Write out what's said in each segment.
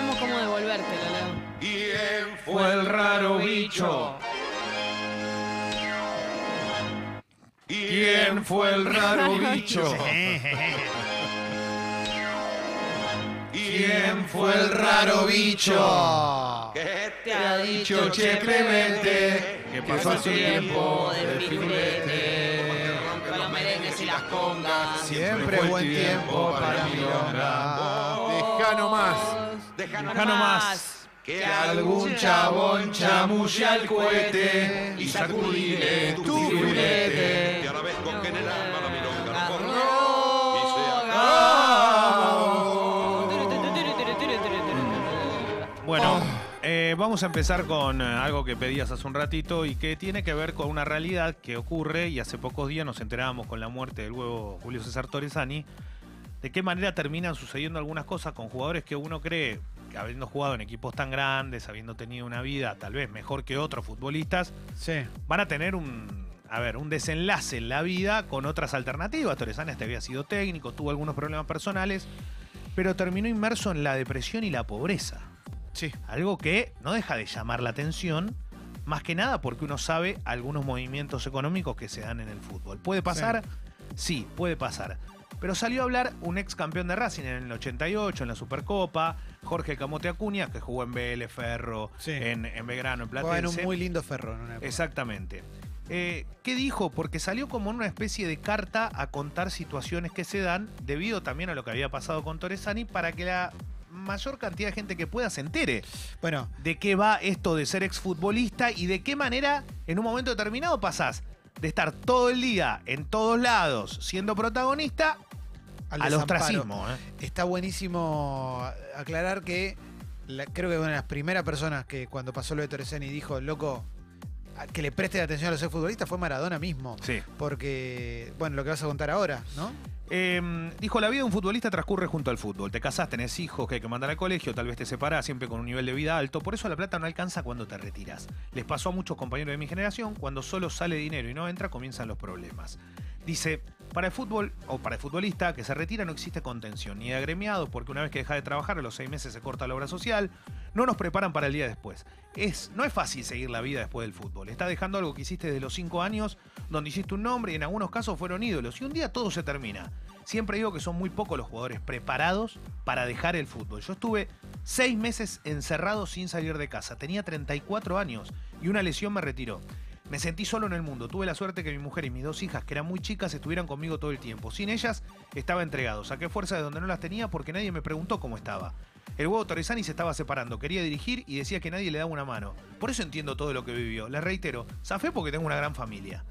sabemos cómo devolvértelo, Leo. ¿Quién fue el raro bicho? ¿Quién fue el raro bicho? ¿Quién fue el raro bicho? ¿Qué te ha dicho Che Clemente? Que pasó su tiempo de filete. Con los merengues y las congas. Siempre buen tiempo para milonga. Deja nomás. Deja nomás. Que algún chabón chamulle al cohete y sacudile tu filete. Y a la vez con que en el alma la milonga corrió y se Bueno, eh, vamos a empezar con eh, algo que pedías hace un ratito y que tiene que ver con una realidad que ocurre y hace pocos días nos enterábamos con la muerte del huevo Julio César Torresani de qué manera terminan sucediendo algunas cosas con jugadores que uno cree habiendo jugado en equipos tan grandes, habiendo tenido una vida tal vez mejor que otros futbolistas, Sí. van a tener un, a ver, un desenlace en la vida con otras alternativas. Torresani hasta había sido técnico, tuvo algunos problemas personales, pero terminó inmerso en la depresión y la pobreza. Sí. Algo que no deja de llamar la atención, más que nada porque uno sabe algunos movimientos económicos que se dan en el fútbol. ¿Puede pasar? Sí, puede pasar. Pero salió a hablar un ex campeón de Racing en el 88, en la Supercopa, Jorge Camote Acuña, que jugó en BL Ferro, Sí. en, en Belgrano, en Jugaba en un Platense. muy lindo ferro. en una época. Exactamente. Eh, ¿Qué dijo? Porque salió como una especie de carta a contar situaciones que se dan debido también a lo que había pasado con Torresani para que la mayor cantidad de gente que pueda se entere Bueno, de qué va esto de ser exfutbolista y de qué manera en un momento determinado pasás de estar todo el día en todos lados siendo protagonista al, ostracismo. ¿eh? Está buenísimo aclarar que la- creo que una de las primeras personas que cuando pasó lo de Torresani dijo, loco, que le preste atención a los futbolistas fue Maradona mismo. Sí. Porque, bueno, lo que vas a contar ahora, ¿no? Eh, dijo, la vida de un futbolista transcurre junto al fútbol. Te casás, tenés hijos que hay que mandar al colegio, tal vez te separás, siempre con un nivel de vida alto. Por eso la plata no alcanza cuando te retiras. Les pasó a muchos compañeros de mi generación, cuando solo sale dinero y no entra, comienzan los problemas. Dice, para el fútbol, o para el futbolista que se retira no existe contención, ni de agremiado, porque una vez que deja de trabajar, a los seis meses se corta la obra social, no nos preparan para el día después. Es, no es fácil seguir la vida después del fútbol. Está dejando algo que hiciste desde los cinco años, donde hiciste un nombre y en algunos casos fueron ídolos. Y un día todo se termina. Siempre digo que son muy pocos los jugadores preparados para dejar el fútbol. Yo estuve seis meses encerrado sin salir de casa. Tenía 34 años y una lesión me retiró. Me sentí solo en el mundo. Tuve la suerte que mi mujer y mis dos hijas, que eran muy chicas, estuvieran conmigo todo el tiempo. Sin ellas, estaba entregado. Saqué fuerza de donde no las tenía porque nadie me preguntó cómo estaba. El huevo Torresani se estaba separando, quería dirigir y decía que nadie le daba una mano. Por eso entiendo todo lo que vivió. Les reitero, zafé porque tengo una gran familia.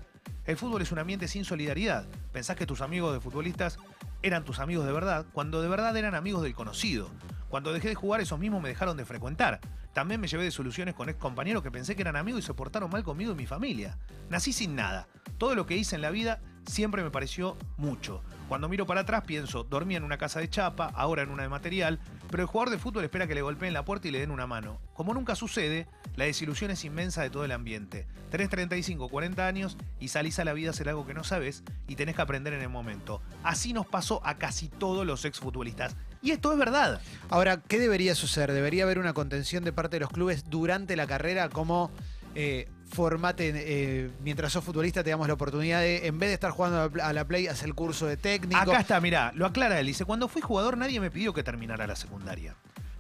El fútbol es un ambiente sin solidaridad. Pensás que tus amigos de futbolistas eran tus amigos de verdad, cuando de verdad eran amigos del conocido. Cuando dejé de jugar, esos mismos me dejaron de frecuentar. También me llevé de soluciones con ex compañeros que pensé que eran amigos y se portaron mal conmigo y mi familia. Nací sin nada. Todo lo que hice en la vida siempre me pareció mucho. Cuando miro para atrás pienso, dormía en una casa de chapa, ahora en una de material, pero el jugador de fútbol espera que le golpeen la puerta y le den una mano. Como nunca sucede, la desilusión es inmensa de todo el ambiente. Tenés 35, 40 años y salís a la vida a hacer algo que no sabes y tenés que aprender en el momento. Así nos pasó a casi todos los exfutbolistas. Y esto es verdad. Ahora, ¿qué debería suceder? ¿Debería haber una contención de parte de los clubes durante la carrera como eh, formate, eh, mientras sos futbolista te damos la oportunidad de, en vez de estar jugando a la Play, hacer el curso de técnico? Acá está, mirá, lo aclara él. Dice, cuando fui jugador nadie me pidió que terminara la secundaria.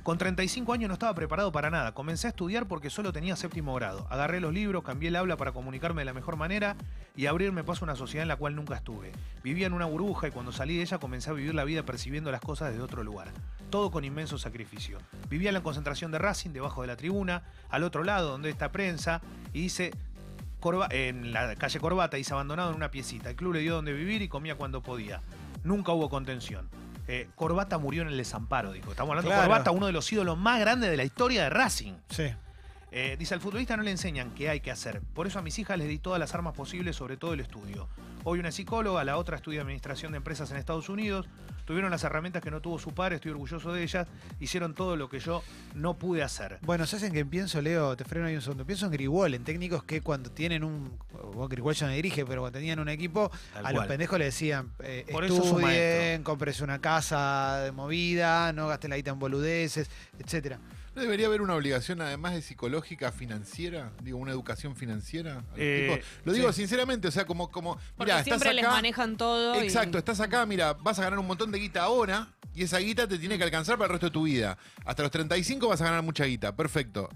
Con 35 años no estaba preparado para nada. Comencé a estudiar porque solo tenía séptimo grado. Agarré los libros, cambié el habla para comunicarme de la mejor manera y abrirme paso a una sociedad en la cual nunca estuve. Vivía en una burbuja y cuando salí de ella comencé a vivir la vida percibiendo las cosas desde otro lugar. Todo con inmenso sacrificio. Vivía en la concentración de Racing, debajo de la tribuna, al otro lado donde está prensa, y Corba- en la calle Corbata, dice abandonado en una piecita. El club le dio donde vivir y comía cuando podía. Nunca hubo contención. Eh, Corbata murió en el desamparo, dijo. Estamos hablando de. Corbata, uno de los ídolos más grandes de la historia de Racing. Sí. Eh, dice, al futbolista no le enseñan qué hay que hacer. Por eso a mis hijas les di todas las armas posibles, sobre todo el estudio. Hoy una psicóloga, la otra estudia administración de empresas en Estados Unidos. Tuvieron las herramientas que no tuvo su padre, estoy orgulloso de ellas. Hicieron todo lo que yo no pude hacer. Bueno, ¿sabes en qué pienso, Leo? Te freno ahí un segundo. Pienso en Grigol, en técnicos que cuando tienen un. Bueno, Grigol ya no dirige, pero cuando tenían un equipo, Tal a los pendejos le decían: eh, Por estudien, compres una casa de movida, no gastes la guita en boludeces, etcétera. ¿No debería haber una obligación, además de psicológica, financiera? Digo, una educación financiera. a los Eh, tipos? Lo digo sí. sinceramente, o sea, como, como Porque mira, estás siempre les acá. manejan todo. y- Exacto, estás acá, mira, vas a ganar un montón de guita ahora y esa guita te tiene que alcanzar para el resto de tu vida. Hasta los 35 vas a ganar mucha guita, perfecto.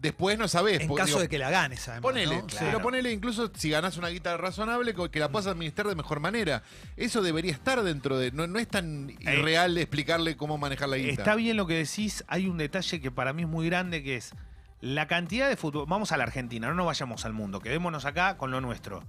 Después no sabés. En caso digo, de que la ganes, además. Ponele, ¿no? pero ponele incluso si ganás una guita razonable que la puedas administrar de mejor manera. Eso debería estar dentro de. No, no es tan irreal explicarle cómo manejar la guita. Está bien lo que decís, hay un detalle que para mí es muy grande que es la cantidad de fútbol. Vamos a la Argentina, no nos vayamos al mundo, quedémonos acá con lo nuestro.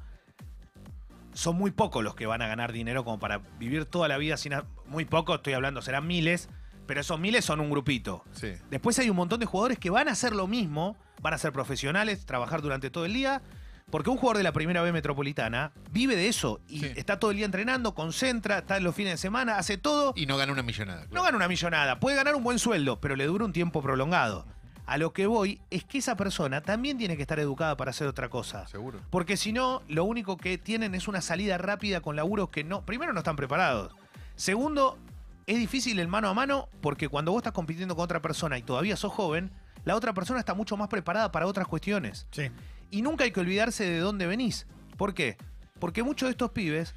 Son muy pocos los que van a ganar dinero como para vivir toda la vida sin. Muy pocos, estoy hablando, serán miles, pero esos miles son un grupito. Sí. Después hay un montón de jugadores que van a hacer lo mismo, van a ser profesionales, trabajar durante todo el día, porque un jugador de la primera B metropolitana vive de eso y Sí. está todo el día entrenando, concentra, está en los fines de semana, hace todo. Y no gana una millonada. No gana una millonada, puede ganar un buen sueldo, pero le dura un tiempo prolongado. A lo que voy es que esa persona también tiene que estar educada para hacer otra cosa. Seguro. Porque si no, lo único que tienen es una salida rápida con laburos que no, primero no están preparados. Segundo, es difícil el mano a mano porque cuando vos estás compitiendo con otra persona y todavía sos joven, la otra persona está mucho más preparada para otras cuestiones. Sí. Y nunca hay que olvidarse de dónde venís. ¿Por qué? Porque muchos de estos pibes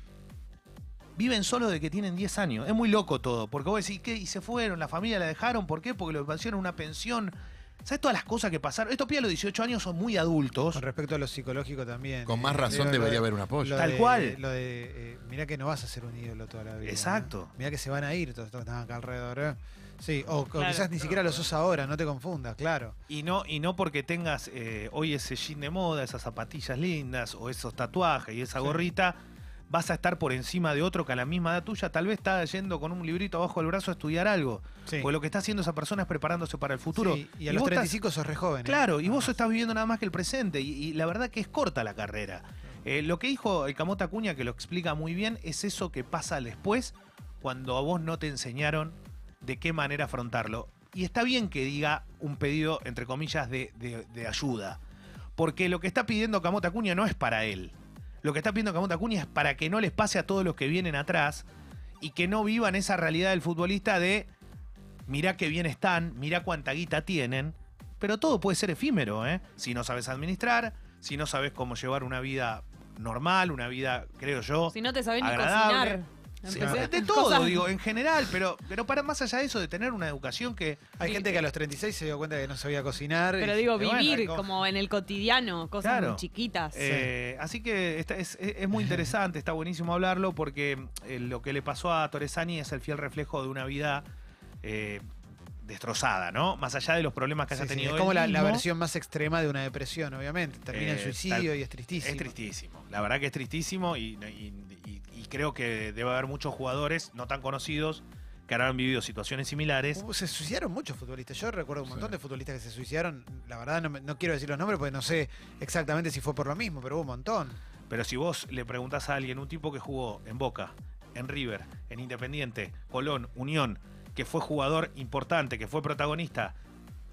viven solo de que tienen 10 años. Es muy loco todo. Porque vos decís, ¿qué? Y se fueron, la familia la dejaron. ¿Por qué? Porque lo pusieron una pensión. ¿Sabes todas las cosas que pasaron? Estos pibes a los 18 años son muy adultos. Con respecto a lo psicológico también. Con eh, más razón digo, lo debería de- haber un apoyo. lo Tal de- cual. Lo de, eh, mirá que no vas a ser un ídolo toda la vida. Exacto. Mirá que se van a ir todos estos que están acá alrededor. ¿eh? Sí, o, quizás ni siquiera lo sos ahora, no te confundas, claro. Y no, y no porque tengas eh, hoy ese jean de moda, esas zapatillas lindas, o esos tatuajes y esa gorrita, vas a estar por encima de otro que a la misma edad tuya tal vez está yendo con un librito abajo del brazo a estudiar algo. Sí. Porque lo que está haciendo esa persona es preparándose para el futuro. Sí, y a los vos estás- 35 sos re joven. ¿eh? Claro, y vos estás viviendo nada más que el presente. Y, y la verdad que es corta la carrera. Eh, lo que dijo el Camota Cuña, que lo explica muy bien, es eso que pasa después cuando a vos no te enseñaron de qué manera afrontarlo. Y está bien que diga un pedido, entre comillas, de, de- de ayuda. Porque lo que está pidiendo Camota Cuña no es para él. Lo que está pidiendo Camota Cuña es para que no les pase a todos los que vienen atrás y que no vivan esa realidad del futbolista de mirá qué bien están, mirá cuánta guita tienen, pero todo puede ser efímero, ¿eh? Si no sabes administrar, si no sabes cómo llevar una vida normal, una vida, creo yo, Si no te sabés ni cocinar. Sí, de todo, cosas- digo, en general, pero, pero para más allá de eso, de tener una educación que... Hay gente que a los 36 se dio cuenta que no sabía cocinar. Pero y- digo, y vivir co- como en el cotidiano, cosas Claro. muy chiquitas. Eh, así que esta- es, es- es muy interesante, está buenísimo hablarlo porque eh, lo que le pasó a Torresani es el fiel reflejo de una vida eh, destrozada, ¿no? Más allá de los problemas que Sí, haya sí, tenido es como él la, versión más extrema de una depresión, obviamente. Termina en Eh, suicidio tal- y es tristísimo. Es tristísimo, la verdad que es tristísimo y, y- y- y creo que debe haber muchos jugadores no tan conocidos que habrán vivido situaciones similares. Hubo- Se suicidaron muchos futbolistas. Yo recuerdo un montón Sí. de futbolistas que se suicidaron. La verdad no, no quiero decir los nombres porque no sé exactamente si fue por lo mismo, pero hubo un montón. Pero si vos le preguntás a alguien, un tipo que jugó en Boca, en River, en Independiente, Colón, Unión, que fue jugador importante, que fue protagonista,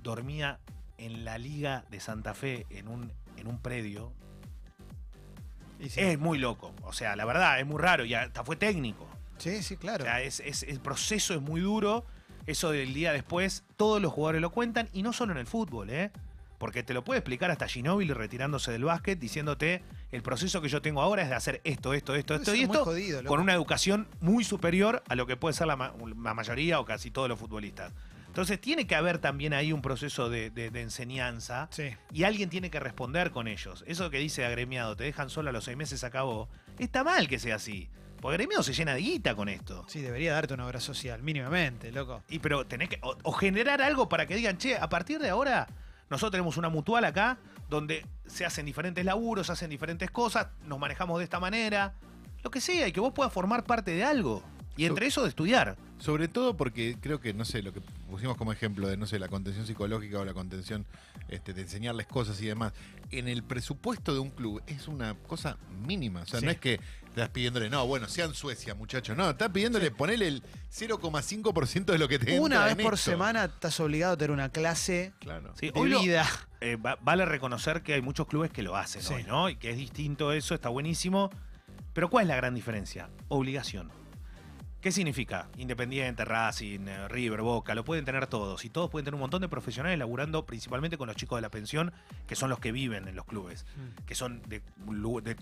dormía en la Liga de Santa Fe en un, en un predio, sí. es muy loco. O sea, la verdad, es muy raro y hasta fue técnico. sí, sí, claro. O sea, es, es- el proceso es muy duro. Eso del día después, todos los jugadores lo cuentan y no solo en el fútbol, ¿eh? Porque te lo puede explicar hasta Ginóbili retirándose del básquet diciéndote el proceso que yo tengo ahora es de hacer esto, esto, esto, esto y esto jodido, con una educación muy superior a lo que puede ser la, ma- la mayoría o casi todos los futbolistas. Entonces tiene que haber también ahí un proceso de, de- de enseñanza Sí. y alguien tiene que responder con ellos. Eso que dice agremiado, te dejan solo a los seis meses, acabó. Está mal que sea así. Porque agremiado se llena de guita con esto. Sí, debería darte una obra social, mínimamente, loco. Y pero tenés que. O, o generar algo para que digan, che, a partir de ahora, nosotros tenemos una mutual acá, donde se hacen diferentes laburos, se hacen diferentes cosas, nos manejamos de esta manera. Lo que sea, y que vos puedas formar parte de algo. Y entre eso de estudiar. Sobre todo porque creo que, no sé, lo que pusimos como ejemplo de, no sé, la contención psicológica o la contención este, de enseñarles cosas y demás, en el presupuesto de un club es una cosa mínima. O sea, Sí. no es que estás pidiéndole, no, bueno, sean Suecia, muchachos. No, estás pidiéndole ponerle el 0,5% de lo que te Una vez en por esto. semana estás obligado a tener una clase Claro. Sí, de hoy lo- vida. eh, va- vale reconocer que hay muchos clubes que lo hacen Sí. hoy, ¿no? Y que es distinto eso, está buenísimo. Pero ¿cuál es la gran diferencia? Obligación. ¿Qué significa? Independiente, Racing, eh, River, Boca, lo pueden tener todos. Y todos pueden tener un montón de profesionales laburando principalmente con los chicos de la pensión, que son los que viven en los clubes, Mm. que son de,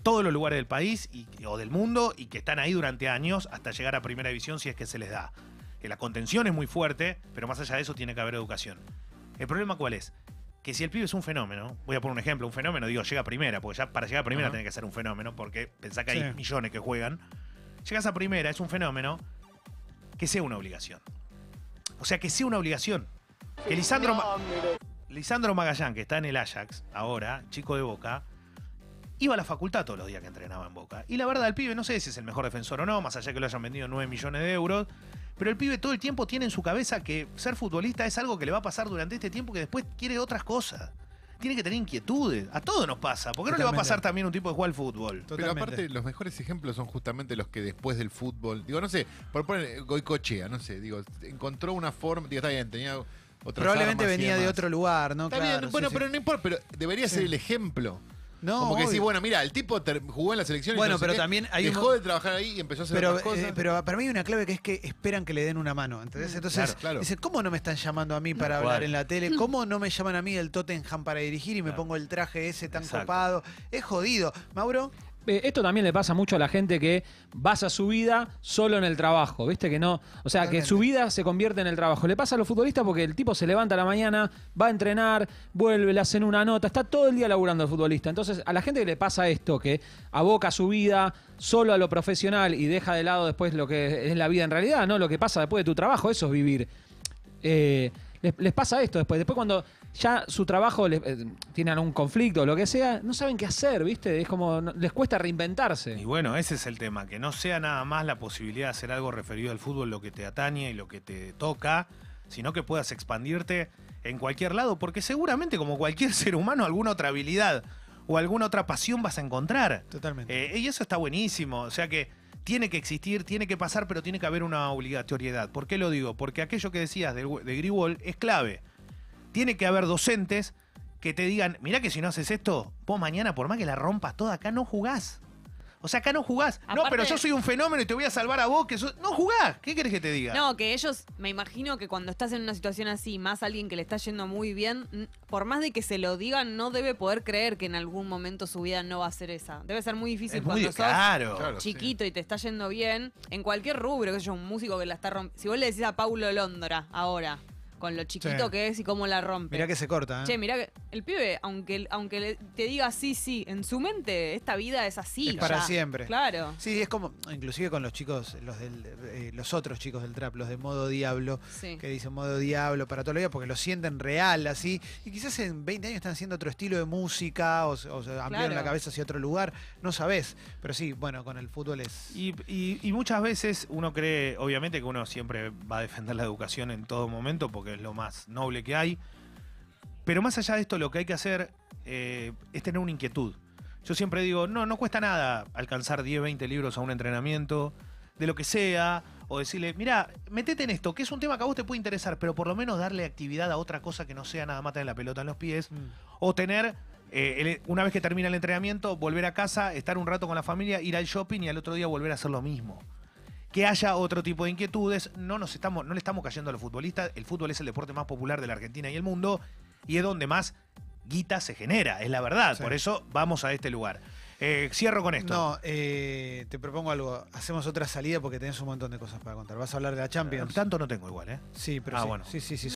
todos los lugares del país y, o del mundo y que están ahí durante años hasta llegar a primera división si es que se les da. Que la contención es muy fuerte, pero más allá de eso tiene que haber educación. ¿El problema cuál es? Que si el pibe es un fenómeno, voy a poner un ejemplo, un fenómeno, digo, llega a primera, porque ya para llegar a primera tiene que ser un fenómeno, porque pensá que hay millones que juegan. Llegas a primera, es un fenómeno, que sea una obligación. O sea, que sea una obligación. Que Lisandro, Ma- Lisandro Magallán, que está en el Ajax ahora, chico de Boca, iba a la facultad todos los días que entrenaba en Boca. Y la verdad, el pibe, no sé si es el mejor defensor o no, más allá que lo hayan vendido 9 millones de euros, pero el pibe todo el tiempo tiene en su cabeza que ser futbolista es algo que le va a pasar durante este tiempo que después quiere otras cosas. Tiene que tener inquietudes. A todos nos pasa. ¿Por qué no le va a pasar también un tipo que juega al fútbol? Pero Totalmente. aparte, los mejores ejemplos son justamente los que después del fútbol, digo, no sé, por poner Goicochea, no sé, digo, encontró una forma, digo, está bien, tenía otras Probablemente armas y venía de demás. otro lugar, ¿no? Está Claro, bien, bueno, sí. pero no importa, pero debería ser el ejemplo. No, Como que sí, obvio. bueno, mira, el tipo ter- jugó en la selección y Bueno, no sé pero qué, también hay un dejó mo- de trabajar ahí y empezó a hacer Pero, otras cosas. eh, pero para mí hay una clave que es que esperan que le den una mano. ¿entendés? Entonces, claro, claro. dicen, ¿cómo no me están llamando a mí para Tal hablar cual. en la tele? ¿Cómo no me llaman a mí del Tottenham para dirigir y me Claro. pongo el traje ese tan Exacto. copado? Es jodido. Mauro, Eh, Esto también le pasa mucho a la gente que basa su vida solo en el trabajo, ¿viste? Que no, o sea, que su vida se convierte en el trabajo. Le pasa a los futbolistas porque el tipo se levanta a la mañana, va a entrenar, vuelve, le hacen una nota, está todo el día laburando el futbolista. Entonces, a la gente que le pasa esto, que aboca su vida solo a lo profesional y deja de lado después lo que es la vida en realidad, ¿no? Lo que pasa después de tu trabajo, eso es vivir. Eh, les, les pasa esto después. Después cuando ya su trabajo les- eh, tiene algún conflicto o lo que sea, no saben qué hacer, ¿viste? Es como, no- les cuesta reinventarse. Y bueno, ese es el tema, que no sea nada más la posibilidad de hacer algo referido al fútbol lo que te atañe y lo que te toca, sino que puedas expandirte en cualquier lado, porque seguramente como cualquier ser humano alguna otra habilidad o alguna otra pasión vas a encontrar. totalmente. Eh, y eso está buenísimo, o sea que tiene que existir, tiene que pasar, pero tiene que haber una obligatoriedad. ¿Por qué lo digo? Porque aquello que decías de, de es clave. Tiene que haber docentes que te digan, mirá que si no haces esto, vos mañana por más que la rompas toda acá no jugás. O sea, acá no jugás. no, pero yo soy un fenómeno y te voy a salvar a vos. que sos- No jugás. ¿Qué querés que te diga? No, que ellos, me imagino que cuando estás en una situación así, más alguien que le está yendo muy bien, por más de que se lo digan, no debe poder creer que en algún momento su vida no va a ser esa. Debe ser muy difícil es muy cuando sos claro. Claro. chiquito y te está yendo bien, en cualquier rubro, que yo, un músico que la está rompiendo. Si vos le decís a Paulo Londra ahora, con lo chiquito Sí. que es y cómo la rompe. Mirá que se corta. ¿eh? Che, mirá que el pibe, aunque, aunque le- te diga sí, sí, en su mente esta vida es así. Es para ya. siempre. Claro. Sí, es como, inclusive con los chicos, los del, eh, los otros chicos del trap, los de modo diablo, Sí. que dicen modo diablo para toda la vida porque lo sienten real, así. Y quizás en 20 años están haciendo otro estilo de música o, se- o se ampliaron Claro. la cabeza hacia otro lugar, no sabés. Pero sí, bueno, con el fútbol es. Y, y- y muchas veces uno cree, obviamente que uno siempre va a defender la educación en todo momento porque es lo más noble que hay. Pero más allá de esto, lo que hay que hacer eh, es tener una inquietud. Yo siempre digo, no, no cuesta nada alcanzar 10, 20 libros a un entrenamiento, de lo que sea, o decirle, mira, metete en esto, que es un tema que a vos te puede interesar, pero por lo menos darle actividad a otra cosa que no sea nada más tener la pelota en los pies, Mm. o tener, eh, una vez que termina el entrenamiento, volver a casa, estar un rato con la familia, ir al shopping y al otro día volver a hacer lo mismo. Que haya otro tipo de inquietudes, no, nos estamos, no le estamos cayendo a los futbolistas, el fútbol es el deporte más popular de la Argentina y el mundo, y es donde más guita se genera, es la verdad, Sí. por eso vamos a este lugar. Eh, cierro con esto. No, eh, te propongo algo. Hacemos otra salida porque tenés un montón de cosas para contar. Vas a hablar de la Champions. Tanto no tengo igual, ¿eh? Sí, pero Ah, sí. bueno. Sí, sí, sí.